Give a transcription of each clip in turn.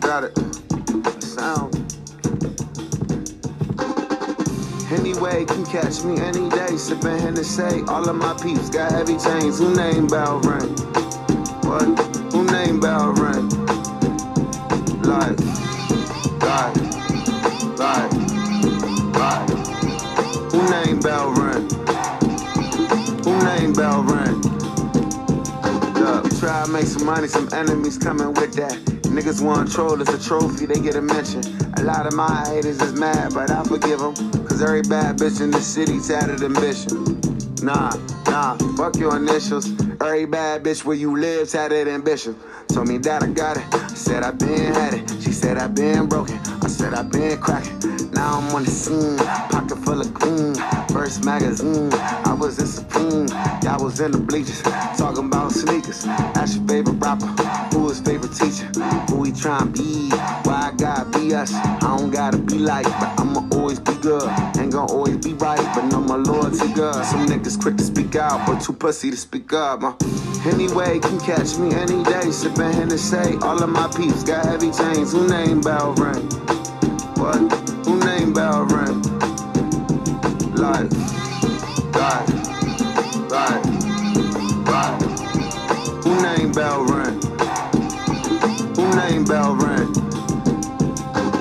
got it. Sound. Anyway, can catch me any day, sipping Hennessy. All of my peeps got heavy chains. Who name bell ring? What? Who name bell ring? Like, like, like, like. Who name bell ring? Who name bell ring? Look, try to make some money, some enemies coming with that. Niggas want troll, it's a trophy, they get a mention. A lot of my haters is mad, but I forgive them. Cause every bad bitch in the city tatted ambition. Nah, nah, fuck your initials. Every bad bitch where you live tatted ambition. Told me that I got it. Said I been had it. She said I been broken. I said I been cracking. Now I'm on the scene, pocket full of green. First magazine, I was in Supreme. Y'all was in the bleachers, talking about sneakers. Ask your favorite rapper, who his favorite teacher, who he trying to be. Why I gotta be us? I don't gotta be like, but I'ma always be good. Ain't gonna always be right, but know my loyalty good. Some niggas quick to speak out, but too pussy to speak up. Uh. Anyway, can catch me any day, sipping Hennessy. All of my peeps got heavy chains. Who name bell ring? What? Who name bell ring? Like, like, like, like. Who name bell ring? Who name bell ring?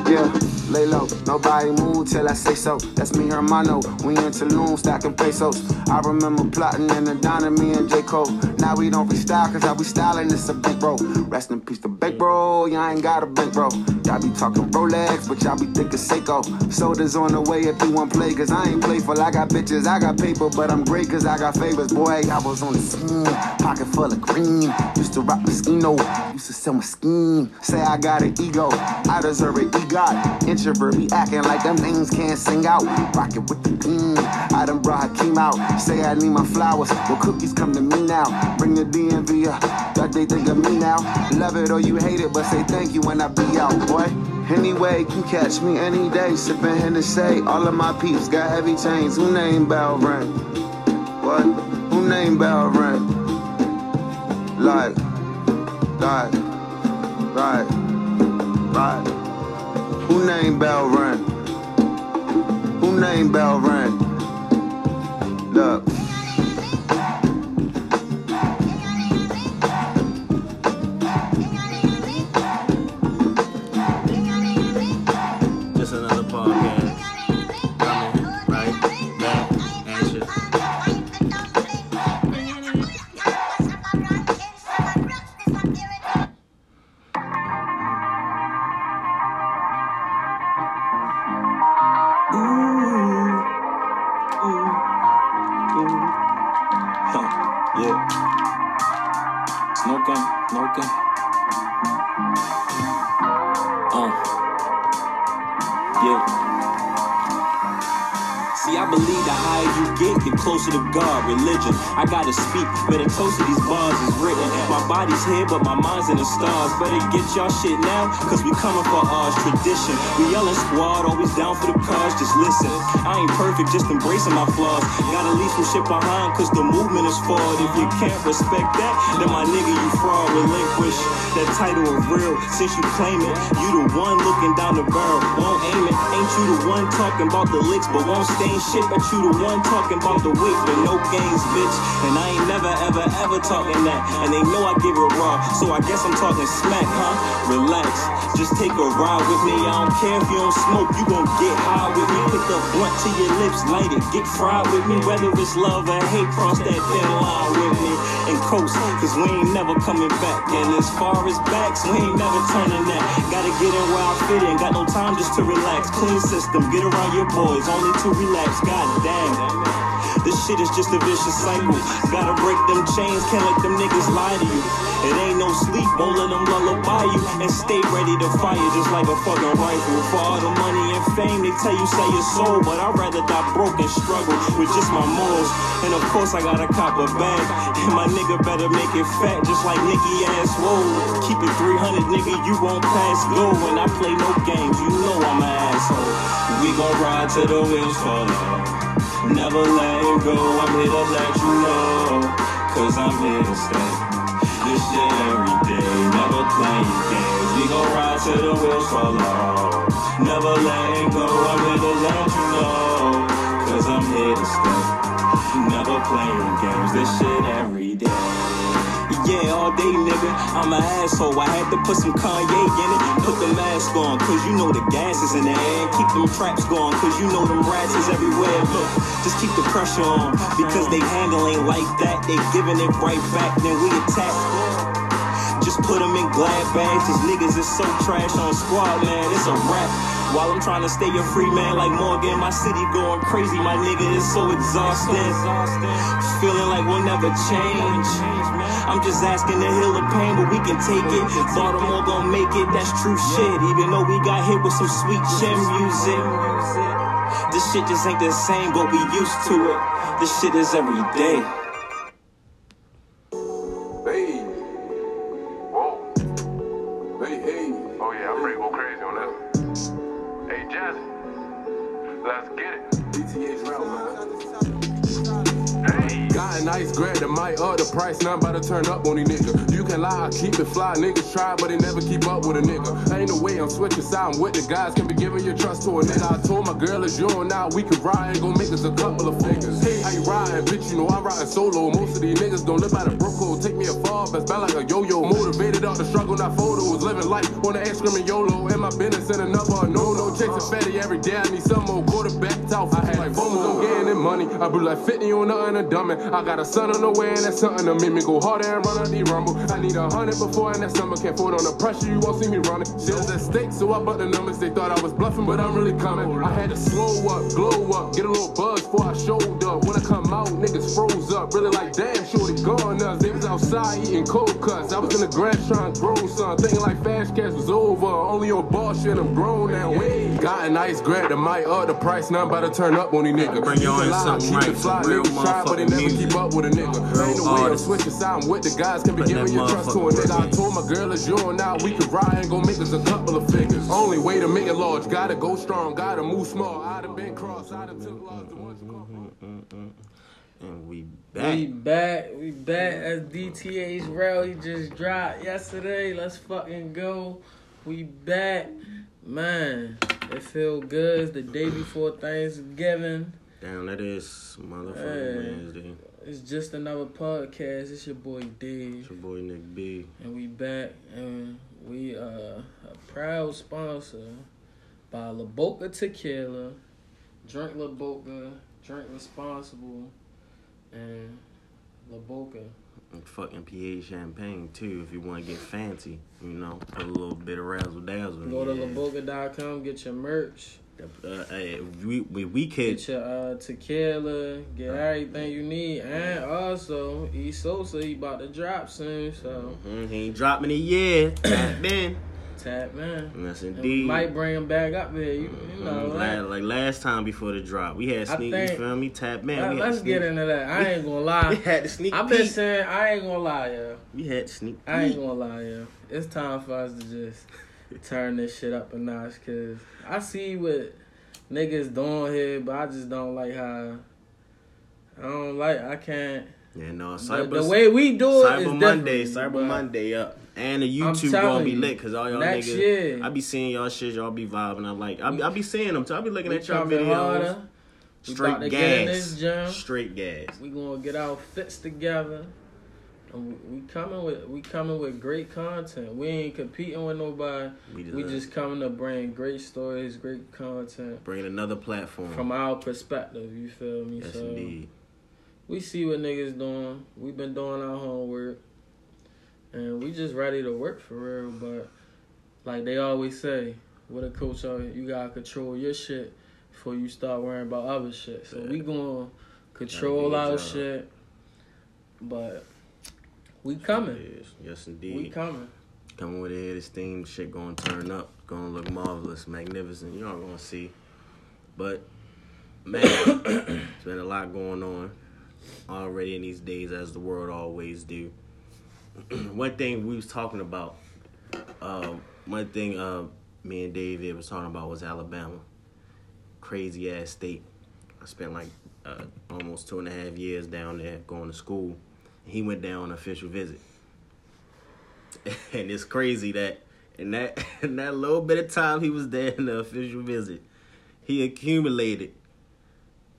Yeah, lay low. Nobody move till I say so. That's me, hermano. We in Tulum stacking pesos. I remember plotting in the diner, me and J. Cole. Now we don't freestyle, cause I be styling, it's a big bro. Rest in peace to big bro, y'all ain't got a big bro. Y'all be talking Rolex, but y'all be thinking Seiko. Soda's on the way if you want play, cause I ain't playful. I got bitches, I got paper, but I'm great cause I got favors. Boy, I was on the scene, pocket full of green. Used to rock Moschino, used to sell my scheme. Say I got an ego, I deserve it, EGOT. Introvert be acting like them names can't sing out. Rockin' with the beam, I done brought Hakeem out. Say I need my flowers, well cookies come to me now. Bring the DMV up, that they think of me now. Love it or you hate it, but say thank you when I be out, boy. Anyway, can catch me any day, sipping Hennessy. All of my peeps got heavy chains. Who name bell ring? What? Who name bell ring? Like, like, like, like. Who named bell ring? Who name bell ring? Look. Speak, better toast body's here, but my mind's in the stars. Better get y'all shit now, cause we coming for ours, tradition. We yelling squad, always down for the cause, just listen. I ain't perfect, just embracing my flaws. Gotta leave some shit behind, cause the movement is forward. If you can't respect that, then my nigga, you fraud, relinquish that title of real. Since you claim it, you the one looking down the barrel, won't aim it. Ain't you the one talking about the licks, but won't stain shit, but you the one talking about the weight, but no games, bitch. And I ain't never, ever, ever talking that. And they know I give raw, so I guess I'm talking smack, huh? Relax, just take a ride with me. I don't care if you don't smoke, you gon' get high with me. Put the blunt to your lips, light it, get fried with me. Whether it's love or hate, cross that thin line with me. And coast, cause we ain't never coming back. And as far as backs, we ain't never turning that. Gotta get in where I fit in, got no time just to relax. Clean system, get around your boys, only to relax. God damn. This shit is just a vicious cycle. Gotta break them chains, can't let them niggas lie to you. It ain't no sleep, let them lullaby you. And stay ready to fire just like a fucking rifle. For all the money and fame, they tell you sell your soul. But I'd rather die broke and struggle with just my morals. And of course, I gotta cop a bag. And my nigga better make it fat, just like Nicky ass Whoa. Keep it 300, nigga, you won't pass go. When I play no games, you know I'm an asshole. We gon' ride till the wheels fall off. Never let go, I'm here to let you know. Cause I'm here to stay. This shit every day. Never playing games. We gon' ride till the wheels fall off. Never letting go. I'm here to let you know. Cause I'm here to stay. Never playing games. This shit every day. Yeah, all day nigga. I'm an asshole. I had to put some Kanye in it. Put the mask on, cause you know the gas is in the air. Keep them traps going, cause you know them rats is everywhere. Look, just keep the pressure on. Because they handling like that. They giving it right back, then we attack. Just put them in glad bags. These niggas is so trash on squad, man. It's a rap. While I'm trying to stay a free man like Morgan, my city going crazy. My nigga is so exhausted. Feeling like we'll never change. I'm just asking to heal the pain, but we can take it. Baltimore gon' make it, that's true shit. Even though we got hit with some sweet shit music. This shit just ain't the same, but we used to it. This shit is every day. Might up the price, now I'm about to turn up on these niggas. You can lie, I keep it fly. Niggas try, but they never keep up with a nigga. Ain't no way I'm switching side I'm with the guys. Can be giving your trust to a nigga. I told my girl it's you now we can ride and go make us a couple of figures. Hey, how you riding? Bitch, you know I'm riding solo. Most of these niggas don't live by the code. Take me a fall, best bad like a yo-yo. Motivated out the struggle, not photos. Living life on the X screaming YOLO. And my business and another no no. Chasing fatty every day. I need some more quarterback talk. I had like FOMO on getting in money. I blew like 50 on nothing a. I got a son on the way and that's something to make me go harder and run on the rumble. I need a hundred before and that summer can't afford on the pressure. You won't see me running. Shit is at stake, so I bucked the numbers. They thought I was bluffing, but I'm really coming. I had to slow up, glow up, get a little buzz before I showed up. When I come out, niggas froze up. Really like, damn, shorty gone us. They was outside eating cold cuts. I was in the grass trying to grow some. Thinking like fast cash was over. Only on ball shit, I'm grown now. Wait, got an ice grad the might up the price. Now I'm about to turn up on these niggas. Bring y'all in something keep right, it fly. real Niggas try, but they never music. keep up with a nigga. Real Ain't no way I'm artists. switching side. With the guys. Can be giving your trust to a nigga. I told my girl it's you and now we can ride and go make us a couple of figures. Only way to make it large. Gotta go strong. Gotta move small. I'd have been crossed. I'd have took lots. The ones mm-hmm, mm-hmm, mm-hmm. And we back. We back, we back as DTH rally just dropped yesterday. Let's fucking go. We back. Man, it feel good. It's the day before Thanksgiving. Damn, that is motherfucking Hey. Wednesday. It's just another podcast. It's your boy D. It's your boy Nick B. And we back and we uh a proud sponsor by La Boca Tequila. Drink La Boca, drink responsible, and La Boca. And fucking PA champagne too, if you want to get fancy. You know, put a little bit of razzle dazzle. Go to ass. laboca.com, get your merch, Uh, hey, we we, we could get your uh, tequila, get everything you need, and also E Sosa he about to drop soon, so Mhm, he ain't dropping it yet. Tap in. tap man. And that's And we indeed. might bring him back up there. you, you know. Mhm, right? like, like last time before the drop, we had sneak. think- you feel me? Tap in. Let- Let's get into that. I ain't gonna lie. We had the sneak. I've been peek. saying I ain't gonna lie, yeah. We had to sneak. I ain't peek. gonna lie, yeah. It's time for us to just turn this shit up a notch, cause I see what niggas doing here, but I just don't like how. I don't like. I can't. Yeah, no. The, Cyber, the way we do it is Cyber Monday, Cyber Monday up, and the YouTube gonna be you, lit because all y'all niggas. year- I be seeing y'all shit, y'all be vibing. I like. I be, I be seeing them too. I be looking at y'all videos. harder. Straight about to get in gas. Straight gas. We gonna get our fits together. We, coming with we coming with great content. We ain't competing with nobody. We just, We just coming to bring great stories, great content bring another platform. from our perspective. You feel me? yes, so indeed. we see what niggas doing. We've been doing our homework, and we just ready to work for real. But like they always say, with a coach, you gotta control your shit before you start worrying about other shit. So we gonna control our job. shit, but we coming. Yes, yes, We coming. Coming with it, this theme shit gonna turn up, gonna look marvelous, magnificent. Y'all gonna see. But man, it's been a lot going on already in these days, as the world always do. one thing we was talking about, um, one thing uh, me and David was talking about was Alabama, crazy ass state. I spent like uh, almost two and a half years down there going to school. He went down on official visit. and it's crazy that in that in that little bit of time he was there in the official visit, he accumulated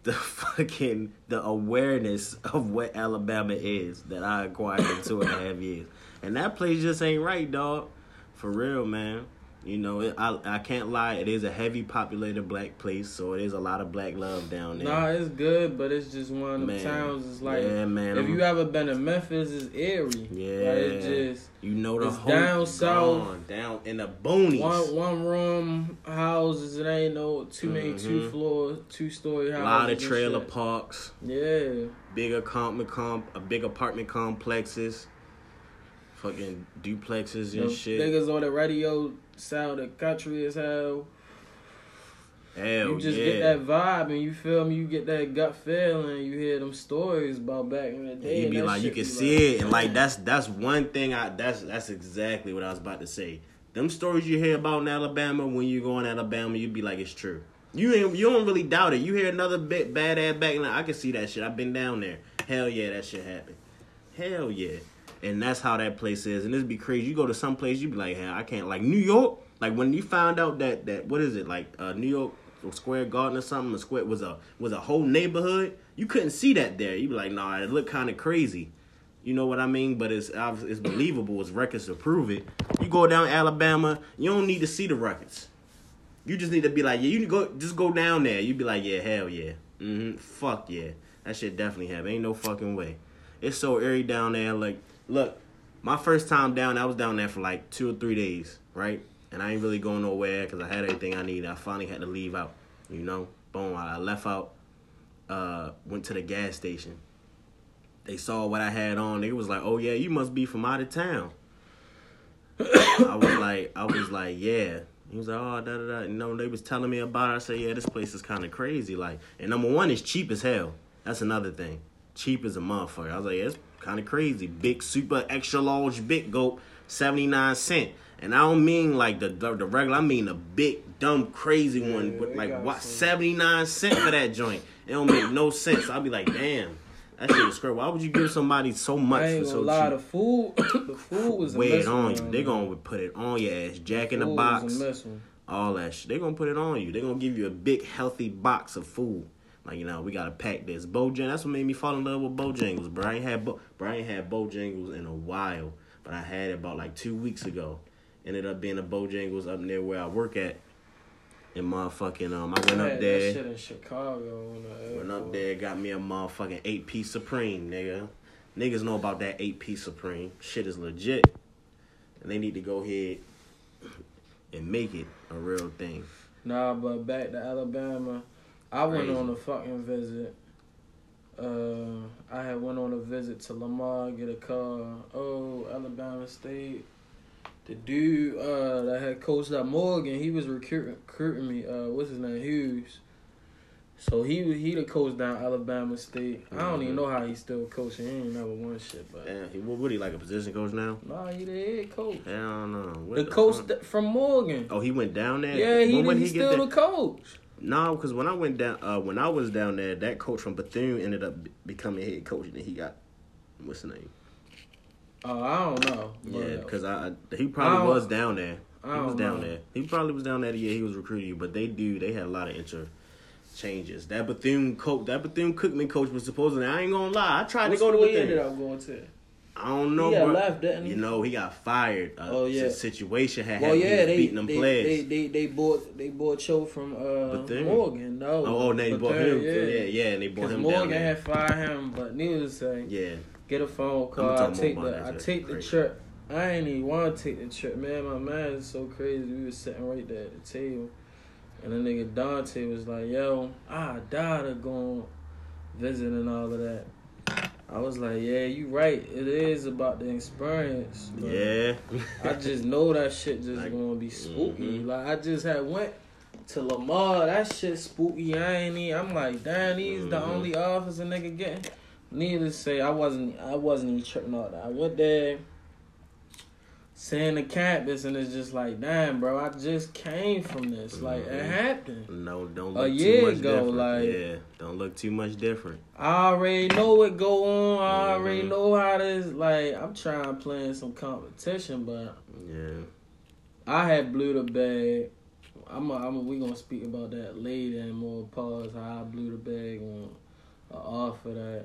the fucking the awareness of what Alabama is that I acquired in two and a half years, and that place just ain't right, dog. For real, man. You know, it, I I can't lie. It is a heavy populated black place, so it is a lot of black love down there. Nah, it's good, but it's just one of the towns. It's like Yeah, man, if I'm- you ever been to Memphis, it's eerie. Yeah, like, it just you know the it's whole down south. gone, down in the boonies. one one room houses. It ain't no too many two mm-hmm. floor, two story houses. a lot of trailer parks, Yeah, big apartment comp, a big apartment complexes, fucking duplexes and shit. niggas on the radio sound of country as hell. Hell you just yeah. get that vibe and you feel me. You get that gut feeling. You hear them stories about back in the day. you be like, you can see it, and like that's that's one thing. I that's that's exactly what I was about to say. Them stories you hear about in Alabama when you go in Alabama, you'd be like, it's true. You ain't you don't really doubt it. You hear another bit bad ass back, and I can see that shit. I've been down there. Hell yeah, that shit happened. Hell yeah, and that's how that place is. And this be crazy. You go to some place, you be like, hell, I can't. Like New York, like when you found out that that what is it like uh, New York Square Garden or something? A square was a was a whole neighborhood. You couldn't see that there. You be like, nah, it looked kind of crazy. You know what I mean? But it's it's believable. It's records to prove it. You go down Alabama, you don't need to see the records. You just need to be like, yeah, you go just go down there. You be like, yeah, hell yeah, mm-hmm, fuck yeah, that shit definitely have. Ain't no fucking way. It's so eerie down there. Like, look, my first time down, I was down there for like two or three days, right? And I ain't really going nowhere because I had everything I needed. I finally had to leave out. You know, boom, I left out. Uh, went to the gas station they saw what I had on. They was like, "Oh yeah, you must be from out of town." I was like, I was like, yeah. He was like, oh, da da da. You know, they was telling me about it. I said, yeah, this place is kind of crazy. Like, and number one, it's cheap as hell. That's another thing. Cheap as a motherfucker. I was like, yeah, kind of crazy. Big, super, extra large, big goat, seventy nine cent. And I don't mean like the the, the regular. I mean the big, dumb, crazy one with like what some- seventy nine cent for that joint. It don't make no sense. I'll be like, damn. That shit is crazy. Why would you give somebody so much I for so gonna lie, cheap? the food, the food was a Wear it on you. They gonna put it on your ass. Jack in the box. was. All that shit. They gonna put it on you. They gonna give you a big healthy box of food. Like you know, we gotta pack this. Bojang. That's what made me fall in love with Bojangles. Bro, I ain't had Bo- bro, I ain't had Bojangles in a while, but I had it about like two weeks ago. Ended up being a Bojangles up near where I work at. And motherfucking um, I went I up there. shit in Chicago. When I Went up there, got me a motherfucking eight piece supreme, nigga. Niggas know about that eight piece supreme. Shit is legit. And they need to go ahead and make it a real thing. Nah, but back to Alabama, I went Crazy. on a fucking visit. Uh, I had went on a visit to Lamar, get a car. Oh, Alabama State. The dude uh, that had coached at Morgan, he was recruiting, recruiting me. Uh, what's his name? Hughes. So he he the coach down Alabama State. I don't even know how he's still coaching. He ain't never won shit, but Yeah, he, what would he like a position coach now? nah, he the head coach. Hell no. What The coach th- from Morgan. Oh, he went down there. Yeah, he, When he's get still the coach. No, because when I went down, uh, when I was down there, that coach from Bethune ended up be- becoming head coach, and then he got what's the name? Oh, I don't know. Yeah, because I, I he probably don't- was down there. I He was down know. there. He probably was down there the year he was recruiting you, but they do. They had a lot of inter changes. That Bethune coach, that Bethune Cookman coach was supposedly. I ain't gonna lie. I tried to go to he ended up going to? I don't know. He left, didn't he? You know, he got fired. Uh, Oh, yeah. situation had Well, yeah, they beating them they, players. they they they bought they bought Cho from uh. Morgan. No, oh, oh, they bought him. Yeah, yeah, and they bought him Morgan had fired him, but needless to say, yeah, get a phone call. I take the I take the trip. I ain't even want to take the trip, man. My man is so crazy. We was sitting right there at the table, and the nigga Dante was like, "Yo, I died of going visit and all of that." I was like, "Yeah, you right. It is about the experience." yeah. I just know that shit just Like, gonna be spooky. mhm. Like I just had went to Lamar. That shit spooky. I ain't even, I'm like, damn, he's the Mhm. only officer nigga getting. Needless to say, I wasn't. I wasn't even tripping all that. I went there. Seeing the campus and it's just like, damn, bro, I just came from this. Like it Mhm. happened. No, don't look A year too much ago, different. like- yeah, don't look too much different. I already know what go on. I already Mhm. know how this. Like I'm trying to play in some competition, but Yeah, I had blew the bag. I'm. A, I'm. A, we gonna speak about that later and more pause how I blew the bag on uh, off of that.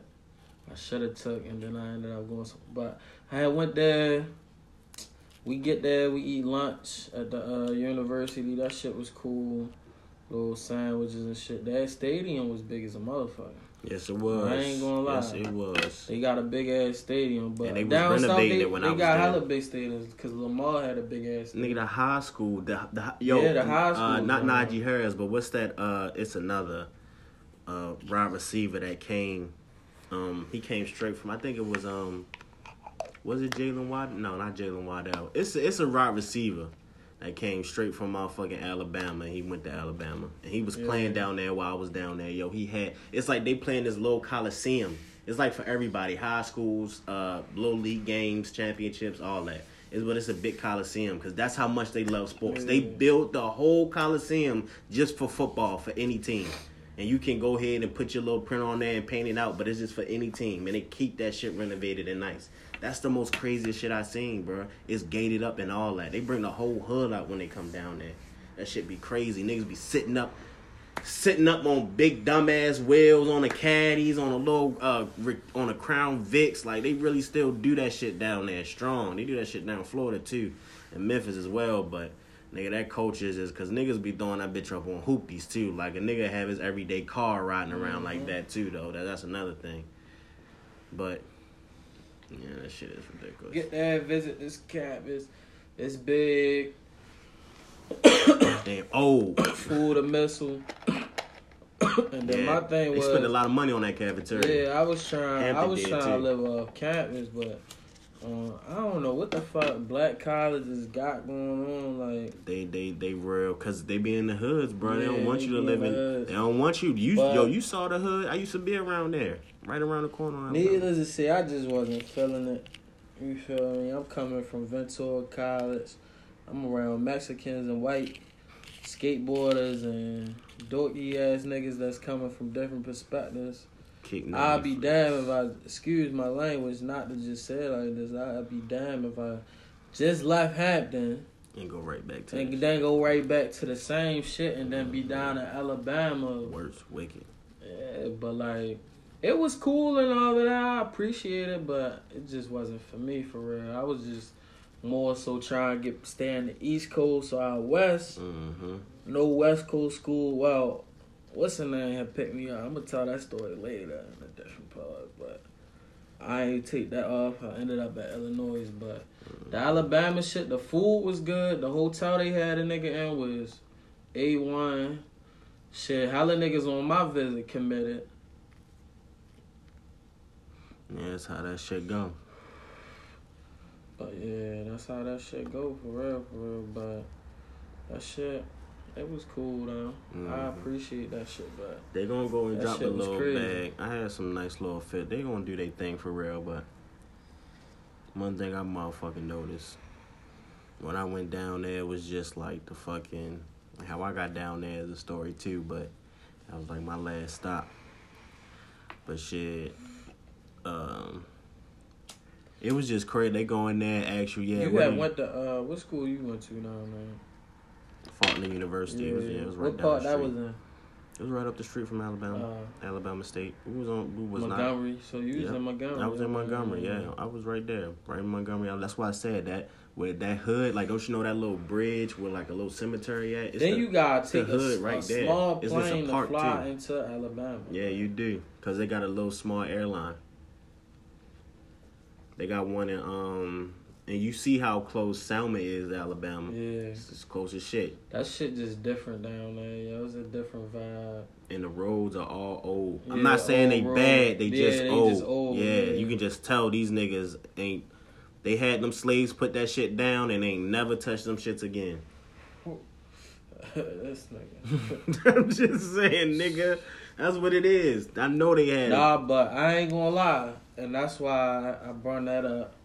I should have took and then I ended up going. But I had went there. We get there. We eat lunch at the uh, university. That shit was cool. Little sandwiches and shit. That stadium was big as a motherfucker. yes it was. I ain't gonna lie. Yes it was. They got a big ass stadium, but And they was down south renovating they, it when they I was got there. hella big stadiums because Lamar had a big ass. Nigga, the high school, the, the yo, Yeah, the high uh, not bro. Najee Harris, but what's that? Uh, it's another uh wide receiver that came. Um, he came straight from. I think it was um, was it Jaylen Waddle? No, not Jaylen Waddle. It's a, it's a wide receiver that came straight from motherfucking Alabama. He went to Alabama and he was playing down there while I was down there. Yo, he had. It's like they playing this little coliseum. It's like for everybody, high schools, uh, little league games, championships, all that. Is but it's a big coliseum because that's how much they love sports. They Yeah. built the whole coliseum just for football for any team, and you can go ahead and put your little print on there and paint it out. But it's just for any team, and they keep that shit renovated and nice. That's the most craziest shit I seen, bro. It's gated up and all that. They bring the whole hood out when they come down there. That shit be crazy. Niggas be sitting up sitting up on big dumbass wheels on the caddies on a little uh on a Crown Vics. Like they really still do that shit down there strong. They do that shit down in Florida too, and Memphis as well. But nigga, that culture is just because niggas be throwing that bitch up on hoopies too. Like a nigga have his everyday car riding around like that too though. That, that's another thing. But yeah, that shit is ridiculous. Get there, visit this campus. It's big. Damn. Oh. Food a missile. and then Yeah. my thing was they was, spend a lot of money on that cafeteria. yeah, I was trying. I was trying to live off campus, but uh, I don't know what the fuck black colleges got going on. Like, They they they real because they be in the hoods, bro. they don't want they you to live in hoods. They don't want you. You But- yo, you saw the hood. I used to be around there, right around the corner. needless to say, I just wasn't feeling it. You feel me? I'm coming from Ventura College. I'm around Mexicans and white skateboarders and dorky ass niggas that's coming from different perspectives. Kick I'd be damned if I excuse my language not to just say it like this. I'd be damned if I just left Hampton and go right back to and the then go right back to the same shit and then be down in Alabama. worst wicked. Yeah, but like it was cool and all that. I appreciate it, but it just wasn't for me for real. I was just more so trying to get stay in the East Coast or out West. Mm-hmm. No West Coast school. Well, what's the name had picked me up? I'm gonna tell that story later in a different part, but I ain't take that off. I ended up at Illinois, but the mm. Alabama shit, the food was good. The hotel they had a nigga in was A one. Shit, hella niggas on my visit committed. Yeah, that's how that shit go. But yeah, that's how that shit go for real, for real. But that shit, it was cool though. I Mhm. appreciate that shit, but They gonna go and drop a little bag. I had some nice little fit. They gonna do their thing for real, but one thing I motherfucking noticed when I went down there was just like the fucking how I got down there is a story too, but that was like my last stop. But shit, um, it was just crazy. They go in there, ask you, yeah, you what went to uh, what school you went to now, man? Faulkner University. It was, yeah, it was right what down part that was in? It was right up the street from Alabama, Uh, Alabama State. We was on. We was not. Montgomery. So you was Yep. in Montgomery. I was in Montgomery, yeah. I was right there, right in Montgomery. That's why I said that with that hood. Like, don't you know that little bridge with like a little cemetery at? It's then the- you gotta it's the take a, hood s- right a there. small It's just a plane to fly too. into Alabama. Yeah, you do, cause they got a little small airline. They got one in um, and you see how close Selma is to Alabama. Yeah, It's as close as shit, that shit just different down there. Yo, it's a different vibe. and the roads are all old. Yeah, I'm not saying they road. bad. They Yeah, just they old. just old, Yeah, yeah. you can just tell these niggas ain't. They had them slaves put that shit down and ain't never touched them shits again. this nigga. I'm just saying, nigga. That's what it is. I know they had. it. Nah, but I ain't gonna lie, and that's why I, I brought that up.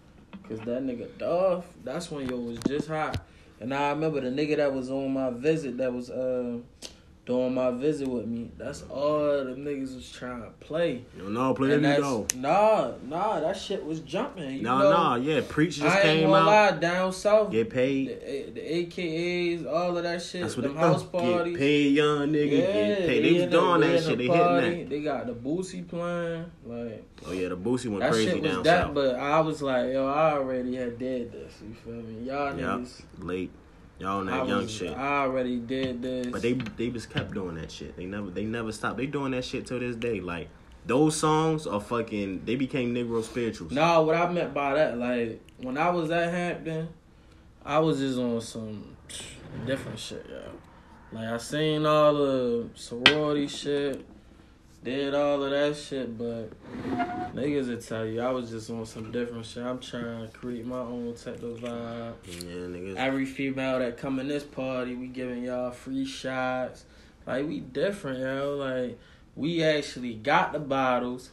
Cause that nigga Dolph, that's when yo was just hot. And I remember the nigga that was on my visit that was uh doing my visit with me. That's all the niggas was trying to play. You know, play the that's go. nah, nah, that shit was jumping. You No, know, no, yeah. Preach just I came out. lie, down south, Get paid. the AKAs, all of that shit, That's what them they house Get parties. paid, young nigga. Yeah, get paid. They was the- doing that shit. the They hitting party. that. They got the Boosie playing, like Oh yeah, the Boosie went that crazy shit was down that. south. But I was like, yo, I already had did this. You feel me? Y'all Yep. niggas, Late. Y'all on I that young was, shit. I already did this. But they they just kept doing that shit. They never they never stopped. They doing that shit till this day. Like those songs are fucking. They became Negro spirituals. No, what I meant by that, like when I was at Hampton, I was just on some different shit, yo. Like I seen all the sorority shit, did all of that shit, but niggas will tell you I was just on some different shit. I'm trying to create my own type of vibe. Yeah, niggas. Every female that come in this party, we giving y'all free shots. Like we different, yo. Like we actually got the bottles.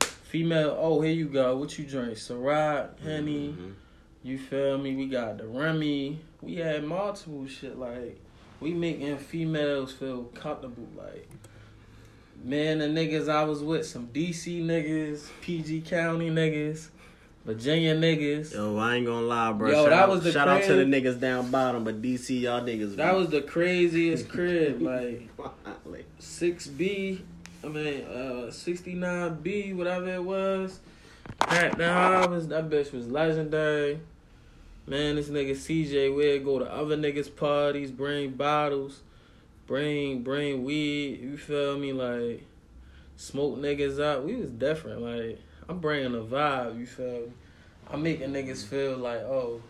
Female, oh here you go. What you drink? Ciroc, Henny. Mhm. You feel me? We got the Remy. We had multiple shit. Like we making females feel comfortable. Like man, the niggas I was with, some DC niggas, PG County niggas, Virginia niggas. Yo, I ain't gonna lie, bro. Yo, shout that out, was the shout out to the niggas down bottom, but DC y'all niggas. That was the craziest crib. Like six B, I mean uh sixty nine B, whatever it was. Hampton Harvest, that bitch was legendary. Man, this nigga CJ would go to other niggas' parties, bring bottles, bring bring weed. You feel me? Like smoke niggas out. We was different. Like I'm bringing a vibe. You feel me? I'm making niggas feel like oh.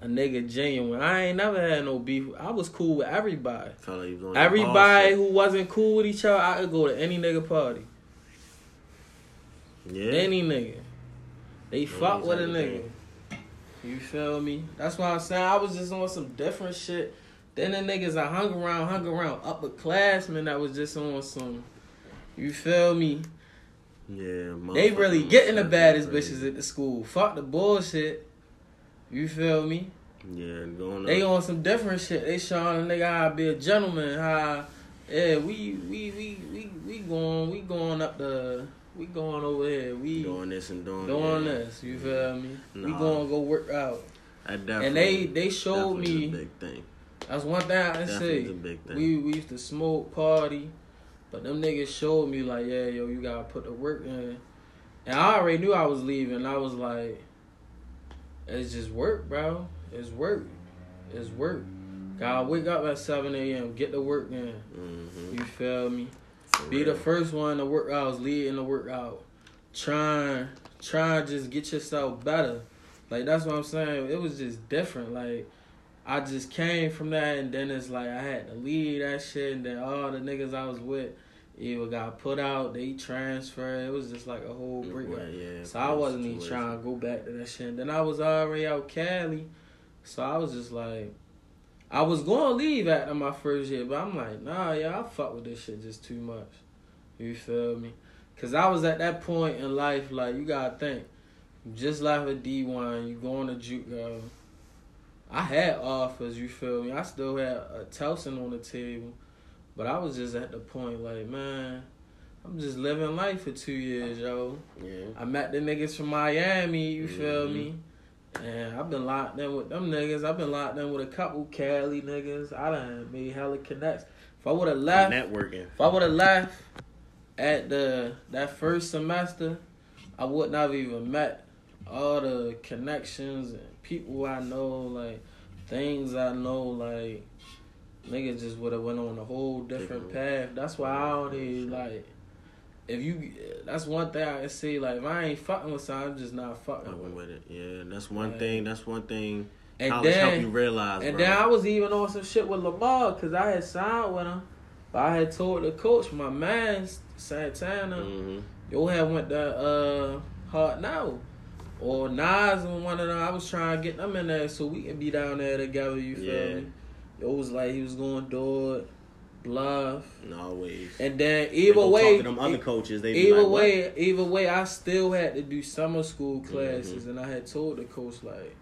A nigga genuine. I ain't never had no beef. I was cool with everybody. like he was on that Everybody who wasn't cool with each other, I could go to any nigga party. Yeah. Any nigga. They fuck with a nigga. You feel me? That's why I'm saying I was just on some different shit. Then the niggas I hung around, hung around upperclassmen that was just on some. You feel me? Yeah. They really getting the baddest crazy. bitches at the school. Fuck the bullshit. You feel me? Yeah, going They up. on some different shit. They showing a nigga how to be a gentleman. How yeah, we we we we we going we going up the we going over here. We doing this and doing doing yeah. this. You feel me? We going to go work out. That definitely, And they they showed me is a big thing. that's one thing I can say. a big thing. We we used to smoke party, but them niggas showed me like yeah yo you gotta put the work in. And I already knew I was leaving. I was like, it's just work, bro. It's work. It's work. Gotta wake up at 7 a.m. Get the work in. hmm You feel me? Be the first one to work out, leading the workout. Trying, trying just get yourself better. Like that's what I'm saying. It was just different. Like I just came from that, and then it's like I had to leave that shit, and then all the niggas I was with either got put out, they transferred. It was just like a whole. Right, yeah, So I wasn't even trying to go back to that shit. And then I was already out Cali, so I was just like, I was gonna leave after my first year, but I'm like, nah, yeah, I fuck with this shit just too much. You feel me? Cause I was at that point in life, like you gotta think, just like a D one, you going to JUCO. I had offers, you feel me? I still had a Towson on the table, but I was just at the point like, man, I'm just living life for two years, yo. Yeah. I met the niggas from Miami, you feel Mhm. me? And I've been locked in with them niggas. I've been locked in with a couple Cali niggas. I done made hella connects. If I would have left, Networking. if I would have left at the that first semester, I wouldn't have even met all the connections and people I know, like things I know, like niggas just would have went on a whole different path. That's why I don't like. If you, that's one thing I can say. Like, if I ain't fucking with something, I'm just not fucking with. With it. Yeah, that's one Right. thing. That's one thing. And College help you then, realize, and bro. then I was even on some shit with Lamar because I had signed with him. But I had told the coach, my man Santana, hmm yo had went to uh Hartnell. Or Nas and one of them. I was trying to get them in there so we can be down there together, you feel Yeah. me? It was like he was going to do it. Bluff. Always. And then either go way, them other coaches. They be either like, what? way, either way, I still had to do summer school Mm-hmm. classes, and I had told the coach like,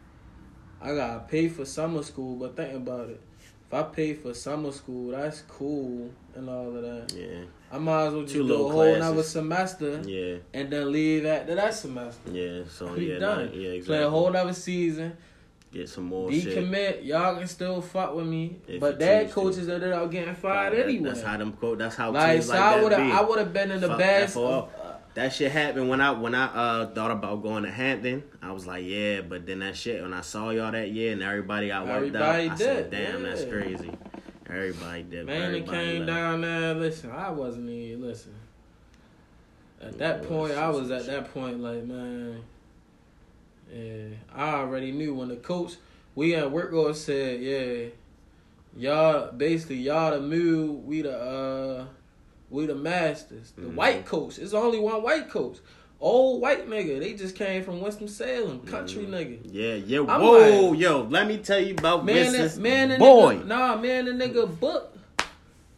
I gotta pay for summer school, but think about it. If I pay for summer school, that's cool and all of that. Yeah, I might as well just Two do a whole classes. nother semester yeah, and then leave after that semester. yeah. So yeah, done. nah, yeah, exactly. Play a whole nother season. Get some more shit. Decommit. Y'all can still fuck with me, If but that coaches ended up getting fired That- anyway. That's how them quote. That's how like teams so, like I that would have, be. I would have been in the best. Of, uh, That shit happened when I when I uh thought about going to Hampton. I was like, yeah, but then that shit when I saw y'all that year and everybody got wiped Everybody out, I said, did, damn, that's crazy. Everybody did. Man, it everybody came left. down there. Listen, I wasn't even listen. At that point, I was at that point like, man, yeah, I already knew when the coach, we at work go said, yeah, y'all basically y'all the move, we the uh, we the masters. The Mhm. white coach, it's only one white coach. Old white nigga, they just came from Winston Salem, country Mhm. nigga. Yeah, yeah. I'm Whoa, like- yo, let me tell you about Man, Mrs. that, man, the Boy. Nigga, nah, man, the nigga Book.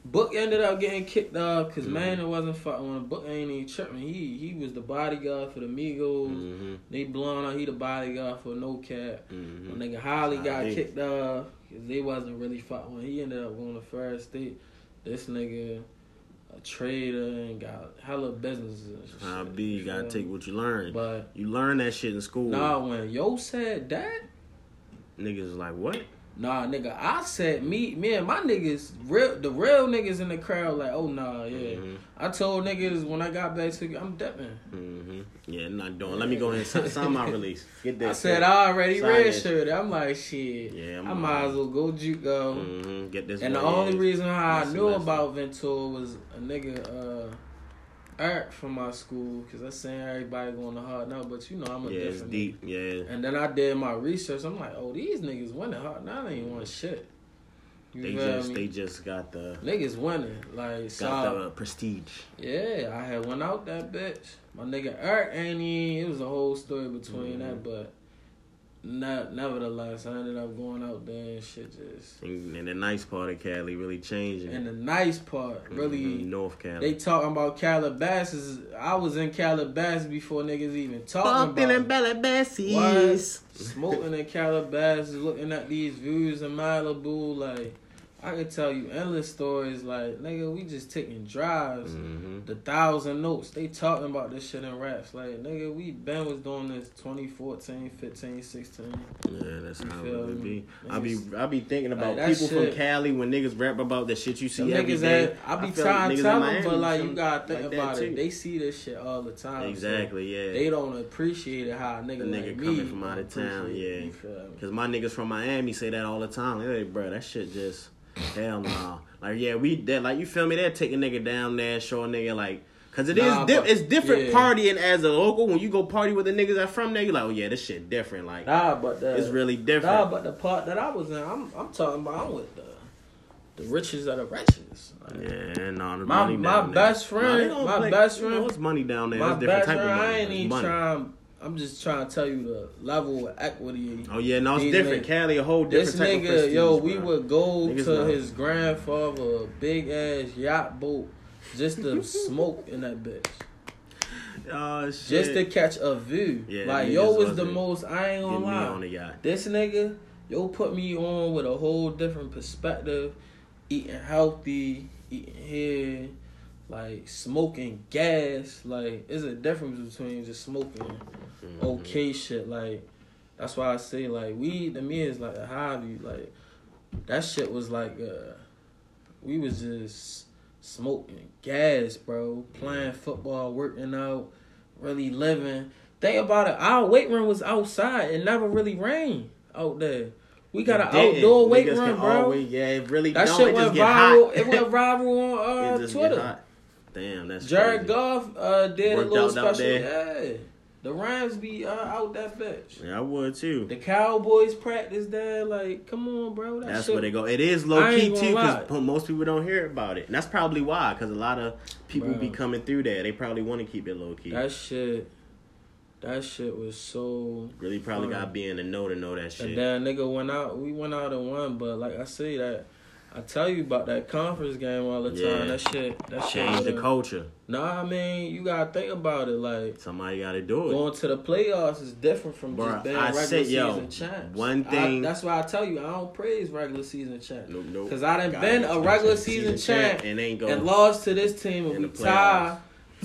Book ended up getting kicked off because Mhm. man, it wasn't fucking. When Book ain't even tripping. He he was the bodyguard for the Migos. hmm They blown out. He the bodyguard for No Cap. hmm When nigga Holly got kicked off because they wasn't really fucking. He ended up going to First State. This nigga trader and got hella businesses. I be you gotta take what you learn. But you learn that shit in school. nah, when Yo said that. Niggas like, what? Nah, nigga, I said me, me and my niggas, real the real niggas in the crowd, like, oh nah, yeah. Mhm. I told niggas when I got back to, I'm dipping. hmm Yeah, not doing. Let me go ahead and sign, my release. Get that. I said shit. I already Sign red. I'm like shit. Yeah, I'm I might on. as well go JUCO. Mhm, Get this. And the only reason how I knew about Ventura was a nigga, uh, Eric from my school, because I seen everybody going to Hartnell, but you know I'm a Yeah, different deep. Yeah. And then I did my research. I'm like, oh, these niggas winning hard now. They ain't want shit. You They just me? they just got the Niggas winning. Like, so got the prestige. Yeah, I had went out that bitch. My nigga Eric ain't even, it was a whole story between that, Mhm. but not, nevertheless, I ended up going out there and shit just. And, and the nice part of Cali really changing. And the nice part, really, Mhm, North Cali. they talking about Calabasas. I was in Calabasas before niggas even talking Bumping in about it. Calabasas. Smoking in Calabasas, looking at these views in Malibu, like, I could tell you endless stories, like, nigga, we just taking drives. Mm-hmm. the Thousand Oaks. They talking about this shit in raps. Like, nigga, we been was doing this 2014, 15, 16. Yeah, that's You how it would be. I be I be thinking about that people shit- from Cali when niggas rap about the shit you see every day. that, I be feel trying to tell them, but like, you gotta think like about it. They see this shit all the time. so Exactly, yeah. They don't appreciate it how a nigga, The nigga like coming me from out of town, yeah. you feel me? Cause my niggas from Miami say that all the time. Like, hey, bro, that shit just hell no. Like, yeah, we that like you feel me? They'll take a nigga down there, show a nigga like. Cause it is Nah, di- but- it's different yeah. partying as a local. When you go party with the niggas that from there, you like, oh yeah, this shit different. Like, Nah, but the, it's really different. Nah, but the part that I was in, I'm, I'm talking about, I'm with the, the riches of the. Like, yeah, no, the My- money my best friend- they don't my best you know, friend- it's money down there. My it's different best type friend, of money. I ain't even trying. I'm just trying to tell you the level of equity. Oh yeah, no, it's different. niggas- Cali, a whole different This nigga, prestige, yo, we bro. would go Niggas to know. his grandfather, big ass yacht boat, just to smoke in that bitch, Oh shit. just to catch a view. Yeah, like yo was the most. I ain't gonna lie. on the yacht. This nigga, yo, put me on with a whole different perspective. Eating healthy, eating here, like smoking gas. Like, it's a difference between just smoking Mm-hmm. okay shit. Like, that's why I say like weed to me is like a hobby. Like, that shit was like uh, we was just smoking gas, bro. Playing football, working out, really living. Think about it. Our weight room was outside. It never really rained out there. We got an didn't. outdoor weight Niggas room, bro. always- yeah, it really that don't. shit it went viral. It went viral on uh, it Twitter. Damn, that's Jared crazy. Goff uh, did Worked a little special. Yeah, the Rams be uh, out that bitch. Yeah, I would too. The Cowboys practice there. Like, come on, bro. That That's shit, where they go. It is low I key too, because most people don't hear about it, and that's probably why. Because a lot of people Bro. be coming through there. They probably want to keep it low key. That shit. That shit was so. really probably Right. got to be in the know to know that shit. And then nigga went out. We went out and won, but like I say that, I tell you about that conference game all the time. Yeah. That shit. That shit. Change the culture. Nah, I mean you gotta think about it. Like Somebody got to do it. going to the playoffs is different from Bruh, just being I regular said, yo, season champs. one I- thing- that's why I tell you I don't praise regular season champs. Nope, nope. Cause I done Gotta been a regular the season champ and ain't go. and lost to this team and we tie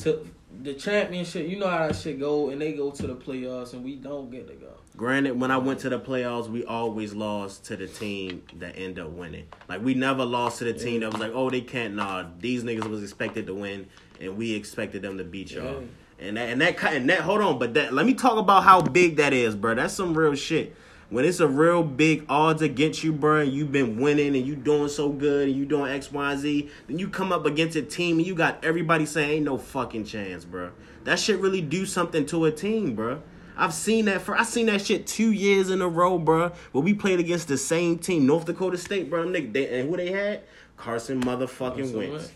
to the championship. You know how that shit go, and they go to the playoffs and we don't get to go. Granted, when I went to the playoffs, we always lost to the team that end up winning. Like we never lost to the team that was like, oh, they can't. Nah, these niggas was expected to win, and we expected them to beat y'all. Yeah. And that and that and that. Hold on, but that let me talk about how big that is, bro. That's some real shit. When it's a real big odds against you, bro, and you've been winning and you doing so good and you doing X, Y, Z, then you come up against a team and you got everybody saying ain't no fucking chance, bro. That shit really do something to a team, bro. I've seen that for I seen that shit two years in a row, bro. Where we played against the same team, North Dakota State, bro. Nigga, they, and who they had? Carson motherfucking Carson Wentz. Wentz.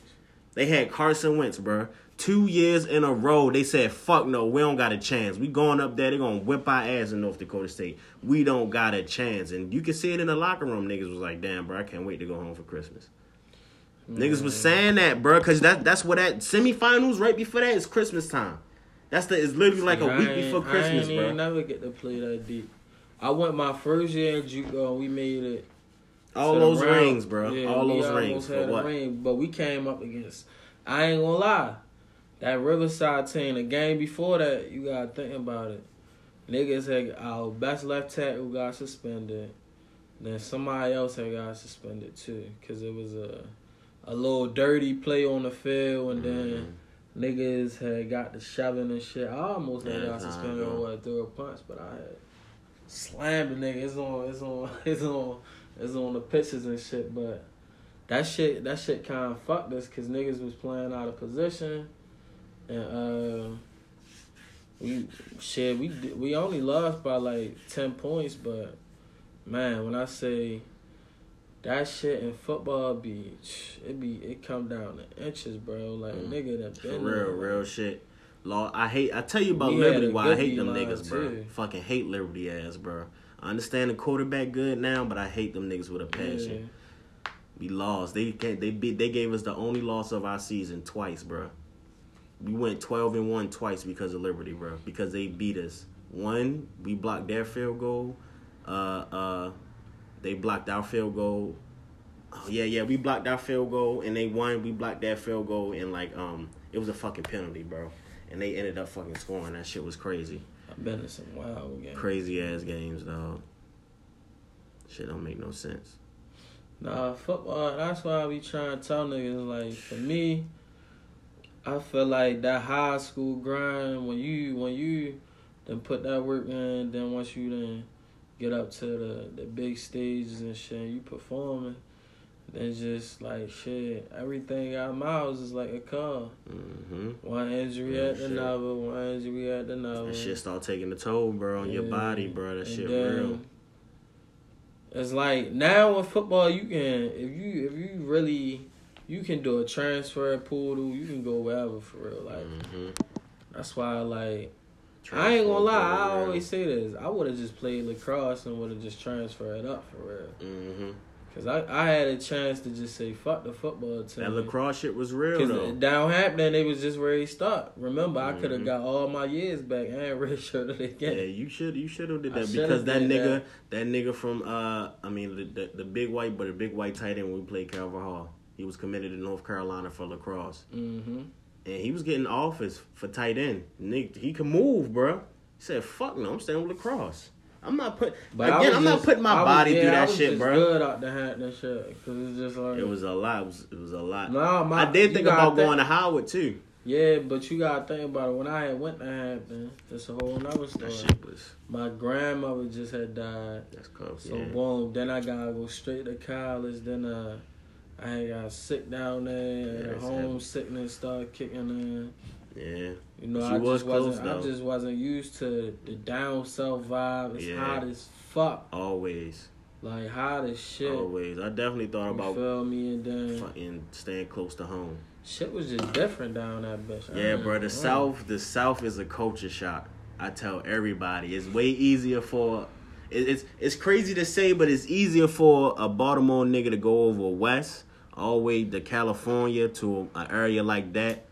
They had Carson Wentz, bro. Two years in a row, they said, "Fuck no, we don't got a chance. We going up there, they gonna whip our ass in North Dakota State. We don't got a chance." And you can see it in the locker room. Niggas was like, "Damn, bro, I can't wait to go home for Christmas." Niggas was saying that, bro, cause that that's what that semifinals right before that is Christmas time. That's the it's literally like a I week before Christmas, I bro. even never get to play that deep. I went my first year in JUCO. Uh, we made it. All those round. rings, bro. Yeah, All those rings for what? ring, but we came up against. I ain't gonna lie. That Riverside team, the game before that, you gotta think about it. Niggas had our best left tackle got suspended. Then somebody else had got suspended too, cause it was a a little dirty play on the field, and then niggas had got the shoving and shit. I almost had Mm-hmm. Yeah, got suspended what threw a punch, but I had slammed the nigga. It's on, it's on, it's on, it's on the pitches and shit. But that shit, that shit kind of fucked us because niggas was playing out of position, and uh, we shit, we we only lost by like ten points, but man, when I say that shit in football be it be it come down to inches, bro. Like Mm. nigga that For real, there, real shit. Law, I hate. I tell you about We Liberty. Why I hate them niggas, bro. too. Fucking hate Liberty ass, bro. I understand the quarterback good now, but I hate them niggas with a passion. We lost. They can't. They beat. They gave us the only loss of our season twice, bro. We went twelve and one twice because of Liberty, bro. Because they beat us. One, we blocked their field goal. Uh, uh, they blocked our field goal. Oh yeah, yeah. We blocked our field goal, and they won. We blocked their field goal, and like um, it was a fucking penalty, bro. And they ended up fucking scoring. That shit was crazy. I've been in some wild games. Crazy ass games, dog. Shit don't make no sense. Nah, football. That's why I be trying to tell niggas like for me, I feel like that high school grind when you when you then put that work in, then once you then get up to the the big stages and shit, you performing. Then just like shit, everything out miles is like a car. Mm-hmm. One injury Real at the shit. another, one injury at the another. That shit start taking a toll, bro, on your body, bro. That And shit then real. It's like now with football, you can if you if you really you can do a transfer portal, you can go wherever for real. Like Mm-hmm. that's why like I ain't gonna lie, I always say this. I would have just played lacrosse and would have just transferred up for real. Mm-hmm. Cause I, I had a chance to just say fuck the football team. That lacrosse shit was real though. down Hampton, they was just where he stopped. Remember, I could have got all my years back. I ain't really sure that they Yeah, you should you should have did that shoulda because that nigga that. that. nigga from uh I mean the, the the big white but the big white tight end when we played Calvert Hall. He was committed to North Carolina for lacrosse. Mm-hmm. And he was getting offers for tight end. Nick he can move, bro. He said, fuck no, I'm staying with lacrosse. I'm not put But again, I'm not putting my was- body yeah, through that shit, just bro. Good out the Hampton shit, cause it's just like It was a lot. It was, it was a lot. No, my- I did think about think- going to Howard too. Yeah, but you gotta think about it. When I had went to Hampton, that's a whole nother That story. shit was My grandmother just had died, that's close. so yeah. boom. Then I gotta go straight to college. Then uh, I had got sick down there. Yeah, home sickness started kicking in. yeah. You know, I was just close, wasn't. I just wasn't used to the down south vibe. It's Yeah. hot as fuck, Always, like hot as shit. always. I definitely thought you about feel me? And then fucking staying close to home. shit was just different down that bitch. Yeah, ain't bro. The. South, the South is a culture shock. I tell everybody, it's way easier for it's it's crazy to say, but it's easier for a Baltimore nigga to go over west, all the way to California to an area like that,